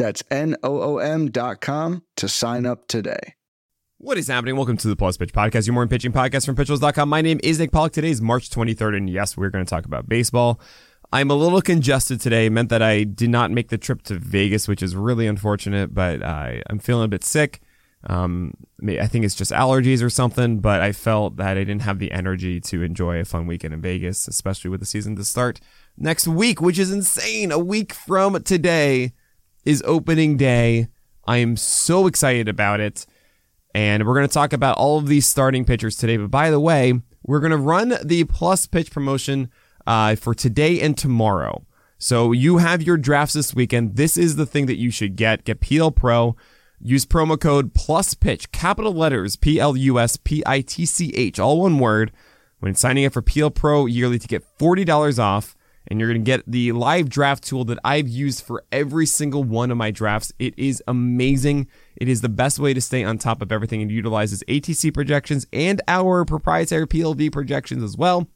That's N-O-O-M dot com to sign up today. What is happening? Welcome to the Plus Pitch Podcast, your morning pitching podcast from Pitchers.com. My name is Nick Pollack. Today is March 23rd, and yes, we're going to talk about baseball. I'm a little congested today. It meant that I did not make the trip to Vegas, which is really unfortunate, but I, I'm feeling a bit sick. Um, I think it's just allergies or something, but I felt that I didn't have the energy to enjoy a fun weekend in Vegas, especially with the season to start next week, which is insane. A week from today is opening day. I am so excited about it. And we're going to talk about all of these starting pitchers today. But by the way, we're going to run the plus pitch promotion uh, for today and tomorrow. So you have your drafts this weekend. This is the thing that you should get. Get PL Pro. Use promo code plus pitch, capital letters, P L U S P I T C H, all one word, when signing up for PL Pro yearly to get $40 off and you're going to get the live draft tool that I've used for every single one of my drafts. It is amazing. It is the best way to stay on top of everything and utilizes ATC projections and our proprietary PLV projections as well.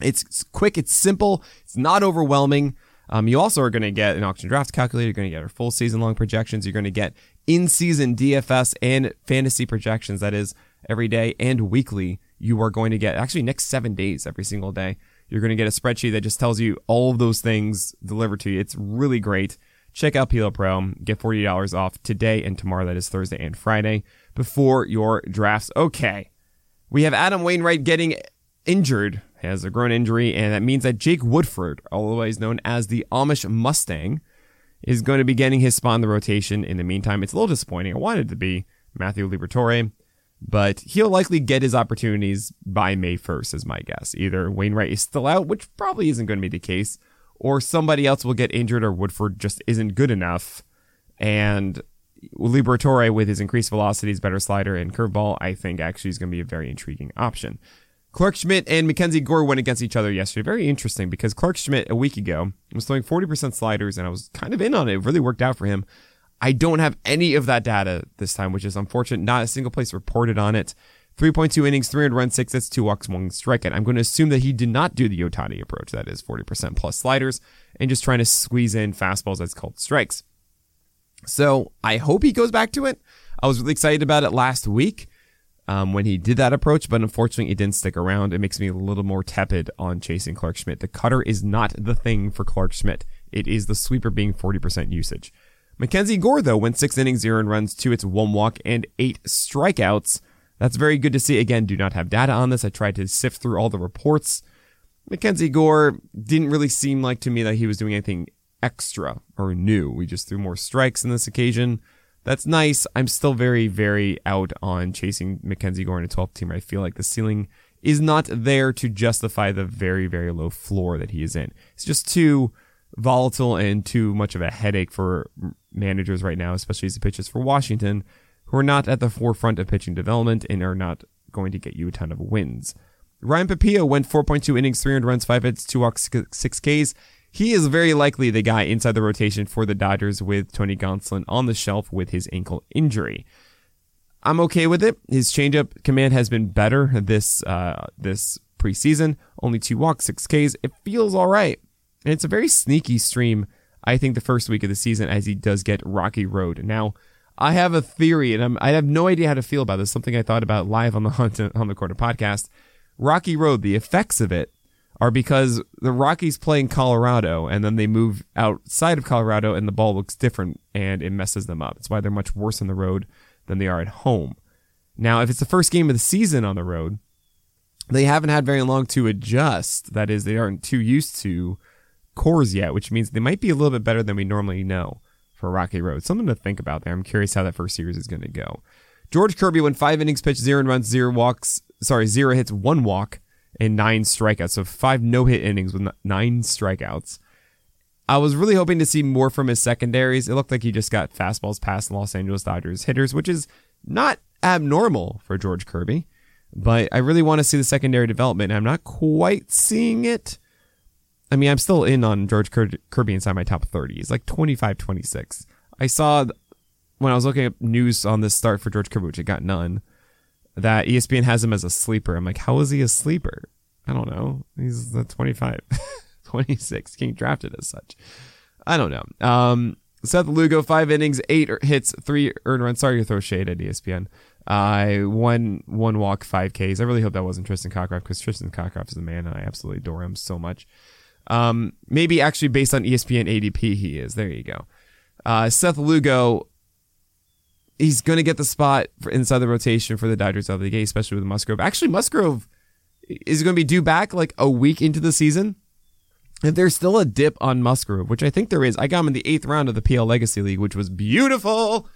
It's quick, it's simple, it's not overwhelming. Um, you also are going to get an auction draft calculator. You're going to get our full season long projections. You're going to get in season DFS and fantasy projections. That is every day and weekly. You are going to get actually next seven days every single day. You're going to get a spreadsheet that just tells you all of those things delivered to you. It's really great. Check out PL Pro. Get $40 off today and tomorrow. That is Thursday and Friday before your drafts. Okay. We have Adam Wainwright getting injured, has a groin injury, and that means that Jake Woodford, otherwise known as the Amish Mustang, is going to be getting his spot in the rotation. In the meantime, it's a little disappointing. I wanted to be Matthew Liberatore but he'll likely get his opportunities by May 1st, is my guess. Either Wainwright is still out, which probably isn't going to be the case, or somebody else will get injured, or Woodford just isn't good enough. And Liberatore, with his increased velocities, better slider, and curveball, I think actually is going to be a very intriguing option. Clarke Schmidt and Mackenzie Gore went against each other yesterday. Very interesting because Clarke Schmidt a week ago was throwing 40% sliders, and I was kind of in on it. It really worked out for him. I don't have any of that data this time, which is unfortunate. Not a single place reported on it. 3.2 innings, 300 runs, six hits, two walks, one strikeout. I'm going to assume that he did not do the Ohtani approach. That is 40% plus sliders and just trying to squeeze in fastballs that's called strikes. So I hope he goes back to it. I was really excited about it last week um, when he did that approach, but unfortunately it didn't stick around. It makes me a little more tepid on chasing Clarke Schmidt. The cutter is not the thing for Clarke Schmidt. It is the sweeper being 40% usage. Mackenzie Gore, though, went six innings, zero and runs, two its one walk, and eight strikeouts. That's very good to see. Again, do not have data on this. I tried to sift through all the reports. Mackenzie Gore didn't really seem like to me that he was doing anything extra or new. We just threw more strikes in this occasion. That's nice. I'm still very, very out on chasing Mackenzie Gore in a 12 team. I feel like the ceiling is not there to justify the very, very low floor that he is in. It's just too volatile and too much of a headache for managers right now, especially as he pitches for Washington, who are not at the forefront of pitching development and are not going to get you a ton of wins. Ryan Pepiot went 4.2 innings, 300 runs, 5 hits, 2 walks, 6 Ks. He is very likely the guy inside the rotation for the Dodgers with Tony Gonsolin on the shelf with his ankle injury. I'm okay with it. His changeup command has been better this uh, this preseason. Only two walks, six Ks. It feels all right. And it's a very sneaky stream, I think, the first week of the season as he does get Rocky Road. Now, I have a theory, and I'm, i have no idea how to feel about this. Something I thought about live on the Hunt on the Corner podcast. Rocky Road, the effects of it are because the Rockies play in Colorado, and then they move outside of Colorado, and the ball looks different, and it messes them up. It's why they're much worse on the road than they are at home. Now, if it's the first game of the season on the road, they haven't had very long to adjust. That is, they aren't too used to Coors yet, which means they might be a little bit better than we normally know for Rocky Road. Something to think about there. I'm curious how that first series is going to go. George Kirby went five innings pitched, zero runs, zero walks, sorry, zero hits, one walk, and nine strikeouts. So five no hit innings with nine strikeouts. I was really hoping to see more from his secondaries. It looked like he just got fastballs past Los Angeles Dodgers hitters, which is not abnormal for George Kirby. But I really want to see the secondary development. I'm not quite seeing it. I mean, I'm still in on George Kirby inside my top 30. He's like 25, 26. I saw when I was looking at news on this start for George Kirby, which I got none, that ESPN has him as a sleeper. I'm like, how is he a sleeper? I don't know. He's the 25, 26, getting drafted as such. I don't know. Um, Seth Lugo, five innings, eight hits, three earned runs. Sorry to throw shade at ESPN. Uh, one one walk, five Ks. I really hope that wasn't Tristan Cockcroft because Tristan Cockcroft is the man. And I absolutely adore him so much. Um, maybe actually based on ESPN ADP, he is. There you go. Uh, Seth Lugo, he's going to get the spot inside the rotation for the Dodgers out of the gate, especially with Musgrove. Actually, Musgrove is going to be due back like a week into the season. If there's still a dip on Musgrove, which I think there is, I got him in the eighth round of the PL Legacy League, which was beautiful.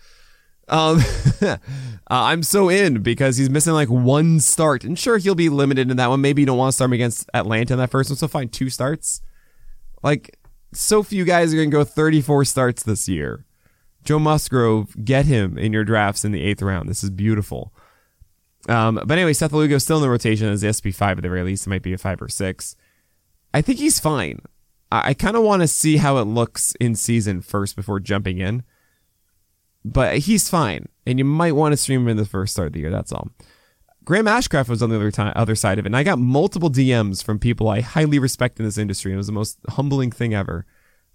Um, uh, I'm so in because he's missing like one start, and sure he'll be limited in that one. Maybe you don't want to start him against Atlanta in that first one, so find two starts. Like so few guys are going to go 34 starts this year. Joe Musgrove, get him in your drafts in the eighth round. This is beautiful. Um, but anyway, Seth Lugo still in the rotation as the SP5 at the very least. It might be a five or six. I think he's fine. I, I kind of want to see how it looks in season first before jumping in. But he's fine, and you might want to stream him in the first start of the year. That's all. Graham Ashcraft was on the other, time, other side of it, and I got multiple DMs from people I highly respect in this industry, and it was the most humbling thing ever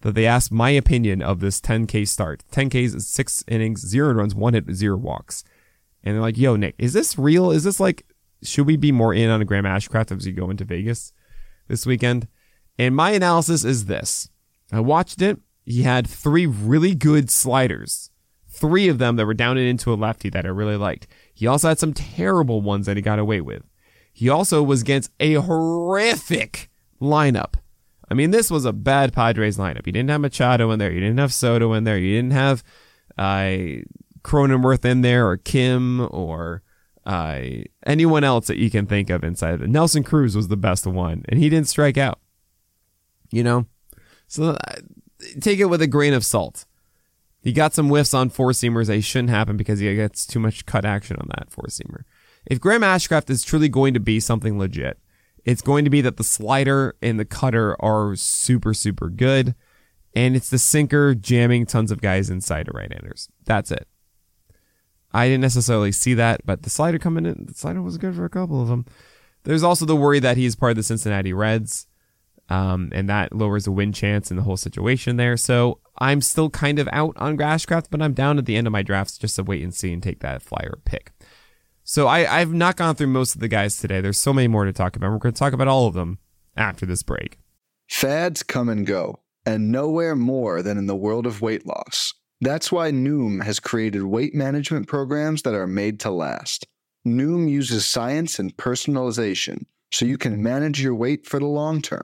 that they asked my opinion of this 10K start. 10Ks is six innings, zero runs, one hit, zero walks. And they're like, yo, Nick, is this real? Is this like, should we be more in on Graham Ashcraft as we go into Vegas this weekend? And my analysis is this I watched it. He had three really good sliders, three of them that were down and into a lefty that I really liked. He also had some terrible ones that he got away with. He also was against a horrific lineup. I mean, this was a bad Padres lineup. You didn't have Machado in there. You didn't have Soto in there. You didn't have uh, Cronenworth in there or Kim or uh, anyone else that you can think of inside of it. Nelson Cruz was the best one, and he didn't strike out. You know? So uh, take it with a grain of salt. He got some whiffs on four seamers that shouldn't happen because he gets too much cut action on that four seamer. If Graham Ashcraft is truly going to be something legit, it's going to be that the slider and the cutter are super, super good. And it's the sinker jamming tons of guys inside to right handers. That's it. I didn't necessarily see that, but the slider coming in, the slider was good for a couple of them. There's also the worry that he's part of the Cincinnati Reds, um, and that lowers the win chance in the whole situation there. So I'm still kind of out on Ashcraft, but I'm down at the end of my drafts just to wait and see and take that flyer pick. So I, I've not gone through most of the guys today. There's so many more to talk about. We're going to talk about all of them after this break. Fads come and go, and nowhere more than in the world of weight loss. That's why Noom has created weight management programs that are made to last. Noom uses science and personalization so you can manage your weight for the long term.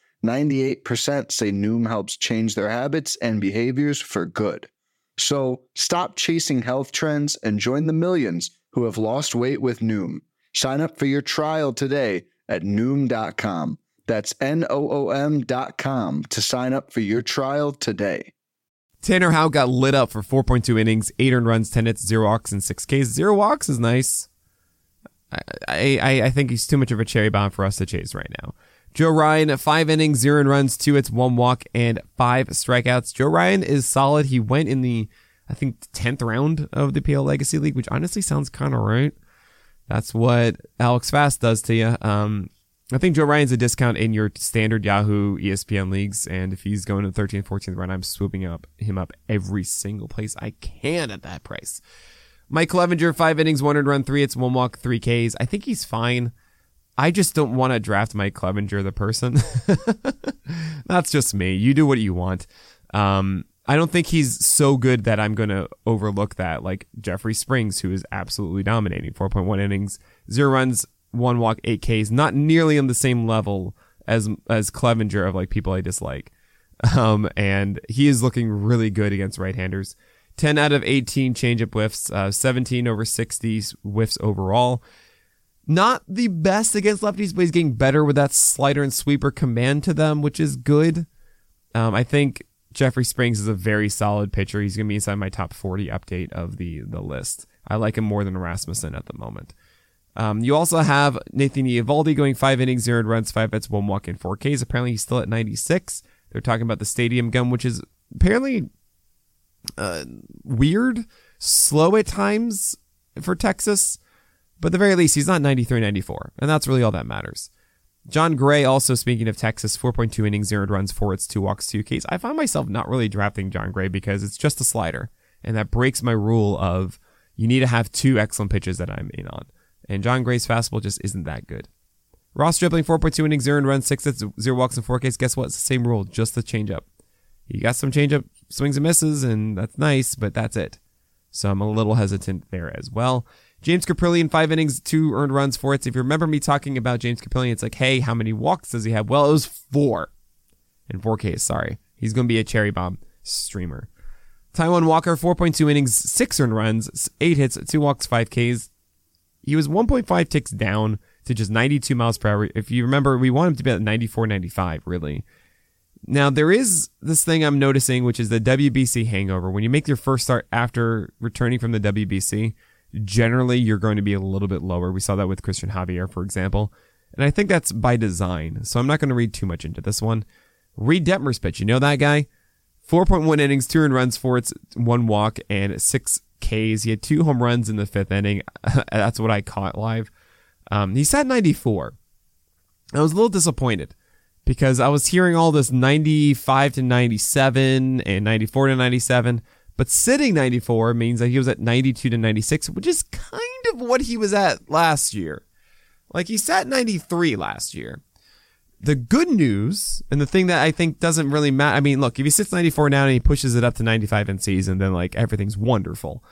98% say Noom helps change their habits and behaviors for good. So stop chasing health trends and join the millions who have lost weight with Noom. Sign up for your trial today at Noom.com. That's N O O M.com to sign up for your trial today. Tanner Houck got lit up for 4.2 innings, 8 earned runs, 10 hits, 0 walks, and 6 Ks. 0 walks is nice. I, I, I think he's too much of a cherry bomb for us to chase right now. Joe Ryan, five innings, zero runs, two hits, one walk, and five strikeouts. Joe Ryan is solid. He went in the, I think, 10th round of the PL Legacy League, which honestly sounds kind of right. That's what Alex Fast does to you. Um, I think Joe Ryan's a discount in your standard Yahoo ESPN leagues, and if he's going to the 13th, 14th round, I'm swooping up him up every single place I can at that price. Mike Clevinger, five innings, one run, three hits, one walk, three Ks. I think he's fine. I just don't want to draft Mike Clevinger, the person. That's just me. You do what you want. Um, I don't think he's so good that I'm going to overlook that. Like Jeffrey Springs, who is absolutely dominating 4.1 innings, zero runs, one walk, eight Ks, not nearly on the same level as as Clevinger of like people I dislike. Um, and he is looking really good against right-handers. 10 out of 18 changeup whiffs, uh, 17 over 60 whiffs overall. Not the best against lefties, but he's getting better with that slider and sweeper command to them, which is good. Um, I think Jeffrey Springs is a very solid pitcher. He's going to be inside my top 40 update of the, the list. I like him more than Rasmussen at the moment. Um, you also have Nathan Eovaldi going five innings, zero runs, five hits, one walk, and four Ks. Apparently, he's still at 96. They're talking about the stadium gun, which is apparently uh, weird, slow at times for Texas. But at the very least, he's not 93 94. And that's really all that matters. Jon Gray, also speaking of Texas, 4.2 innings, zero runs, four hits, two walks, two Ks. I find myself not really drafting Jon Gray because it's just a slider. And that breaks my rule of you need to have two excellent pitches that I'm in on. And Jon Gray's fastball just isn't that good. Ross Stripling, 4.2 innings, zero runs, six hits, zero walks, and four Ks. Guess what? It's the same rule, just the changeup. He got some changeup swings and misses, and that's nice, but that's it. So I'm a little hesitant there as well. James Kaprielian, five innings, two earned runs, four hits. If you remember me talking about James Kaprielian, it's like, hey, how many walks does he have? Well, it was four. In 4Ks, sorry. He's going to be a cherry bomb streamer. Taijuan Walker, 4.2 innings, six earned runs, eight hits, two walks, five Ks. He was 1.5 ticks down to just 92 miles per hour. If you remember, we want him to be at 94, 95, really. Now, there is this thing I'm noticing, which is the WBC hangover. When you make your first start after returning from the WBC, generally you're going to be a little bit lower. We saw that with Christian Javier, for example. And I think that's by design. So I'm not going to read too much into this one. Reid Detmers pitch. You know that guy? 4.1 innings, two earned runs, four it's one walk, and six Ks. He had two home runs in the fifth inning. that's what I caught live. Um, he sat 94. I was a little disappointed because I was hearing all this 95 to 97 and 94 to 97, but sitting 94 means that he was at 92 to 96, which is kind of what he was at last year. Like he sat 93 last year. The good news and the thing that I think doesn't really matter. I mean, look, if he sits 94 now and he pushes it up to 95 in season, then like everything's wonderful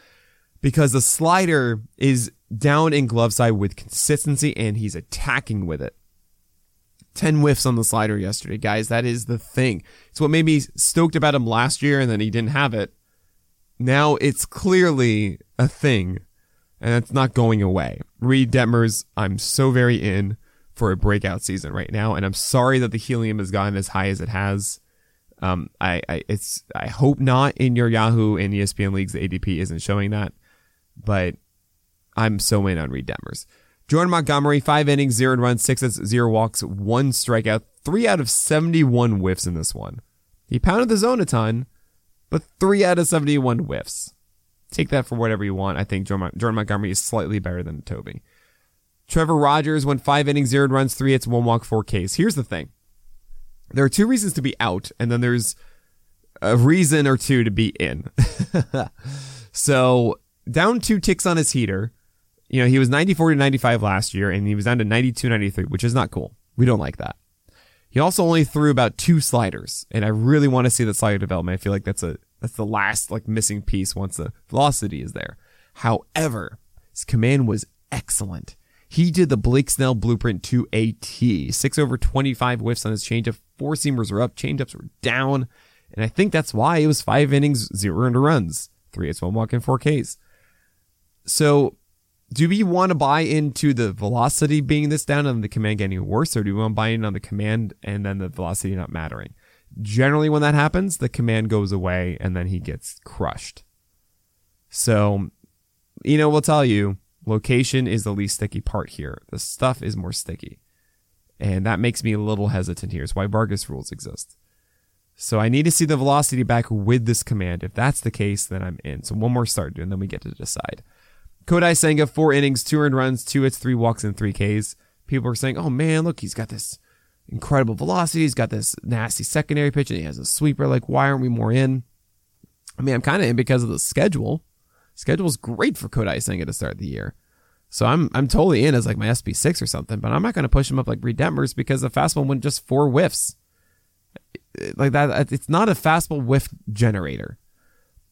because the slider is down in glove side with consistency and he's attacking with it. 10 whiffs on the slider yesterday, guys. That is the thing. It's what made me stoked about him last year and then he didn't have it. Now it's clearly a thing and it's not going away. Reid Detmers, I'm so very in for a breakout season right now. And I'm sorry that the helium has gotten as high as it has. Um, I, I, it's, I hope not in your Yahoo and ESPN leagues. The ADP isn't showing that, but I'm so in on Reid Detmers. Jordan Montgomery, five innings, zero runs, six hits, zero walks, one strikeout, three out of 71 whiffs in this one. He pounded the zone a ton, but three out of 71 whiffs. Take that for whatever you want. I think Jordan, Montgomery is slightly better than Toby. Trevor Rogers went five innings, zero runs, three hits, one walk, four Ks. Here's the thing. There are two reasons to be out, and then there's a reason or two to be in. so down two ticks on his heater you know, he was 94 to 95 last year and he was down to 92, 93, which is not cool. We don't like that. He also only threw about two sliders and I really want to see that slider development. I feel like that's a, that's the last like missing piece once the velocity is there. However, his command was excellent. He did the Blake Snell blueprint to a T. Six over 25 whiffs on his changeup. Four seamers were up, changeups were down. And I think that's why it was five innings, zero runs, three hits, one walk, and four Ks. So do we want to buy into the velocity being this down and the command getting worse, or do we want to buy in on the command and then the velocity not mattering? Generally, when that happens, the command goes away and then he gets crushed. So, you know, we'll tell you location is the least sticky part here. The stuff is more sticky. And that makes me a little hesitant here. It's why Vargas rules exist. So I need to see the velocity back with this command. If that's the case, then I'm in. So one more start, and then we get to decide. Kodai Senga, four innings, two earned runs, two hits, three walks, and three Ks. People are saying, oh man, look, he's got this incredible velocity. He's got this nasty secondary pitch, and he has a sweeper. Like, why aren't we more in? I mean, I'm kind of in because of the schedule. Schedule's great for Kodai Senga to start the year. So I'm I'm totally in as like my SP6 or something, but I'm not going to push him up like Detmers because the fastball went just four whiffs. Like that, it's not a fastball whiff generator.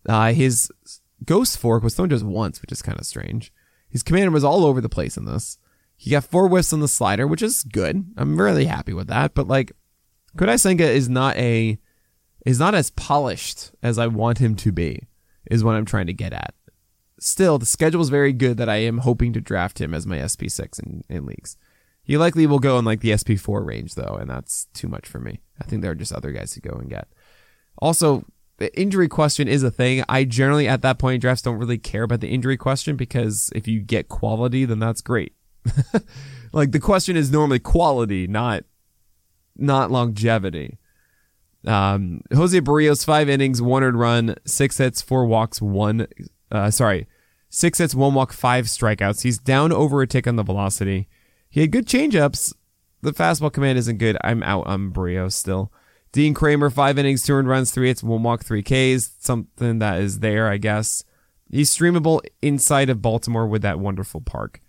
Uh, his ghost fork was thrown just once, which is kind of strange. His commander was all over the place in this. He got four whiffs on the slider, which is good. I'm really happy with that. But like, Kodai Senga is not a is not as polished as I want him to be. Is what I'm trying to get at. Still, the schedule is very good that I am hoping to draft him as my SP6 in, in leagues. He likely will go in like the SP4 range though, and that's too much for me. I think there are just other guys to go and get. Also, the injury question is a thing. I generally at that point in drafts don't really care about the injury question because if you get quality, then that's great. like the question is normally quality, not not longevity. Um, Jose Berrios, five innings, one earned run, six hits, four walks, one. Uh, sorry, six hits, one walk, five strikeouts. He's down over a tick on the velocity. He had good changeups. The fastball command isn't good. I'm out on Berrios still. Dean Kremer, five innings, two earned runs, three hits, one walk, three Ks. Something that is there, I guess. He's streamable inside of Baltimore with that wonderful park.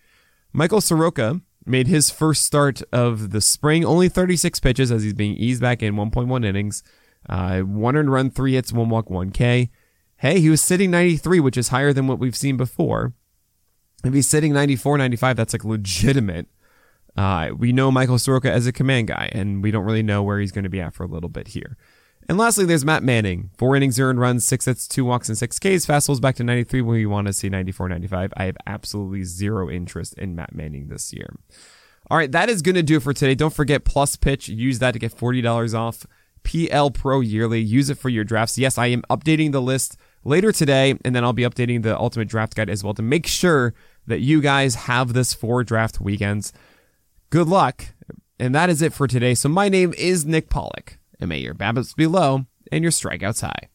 Michael Soroka made his first start of the spring, only 36 pitches as he's being eased back in 1.1 innings. Uh, one earned run, three hits, one walk, one K. Hey, he was sitting 93, which is higher than what we've seen before. If he's sitting 94, 95, that's like legitimate. Uh, we know Michael Soroka as a command guy, and we don't really know where he's going to be at for a little bit here. And lastly, there's Matt Manning. Four innings, zero runs, six hits, two walks, and six Ks. Fastball's back to 93 when we want to see 94, 95. I have absolutely zero interest in Matt Manning this year. All right, that is going to do it for today. Don't forget Plus Pitch. Use that to get $40 off. PL Pro yearly. Use it for your drafts. Yes, I am updating the list later today, and then I'll be updating the Ultimate Draft Guide as well to make sure that you guys have this for draft weekends. Good luck. And that is it for today. So my name is Nick Pollack, and may your BABIPs be low and your strikeouts high.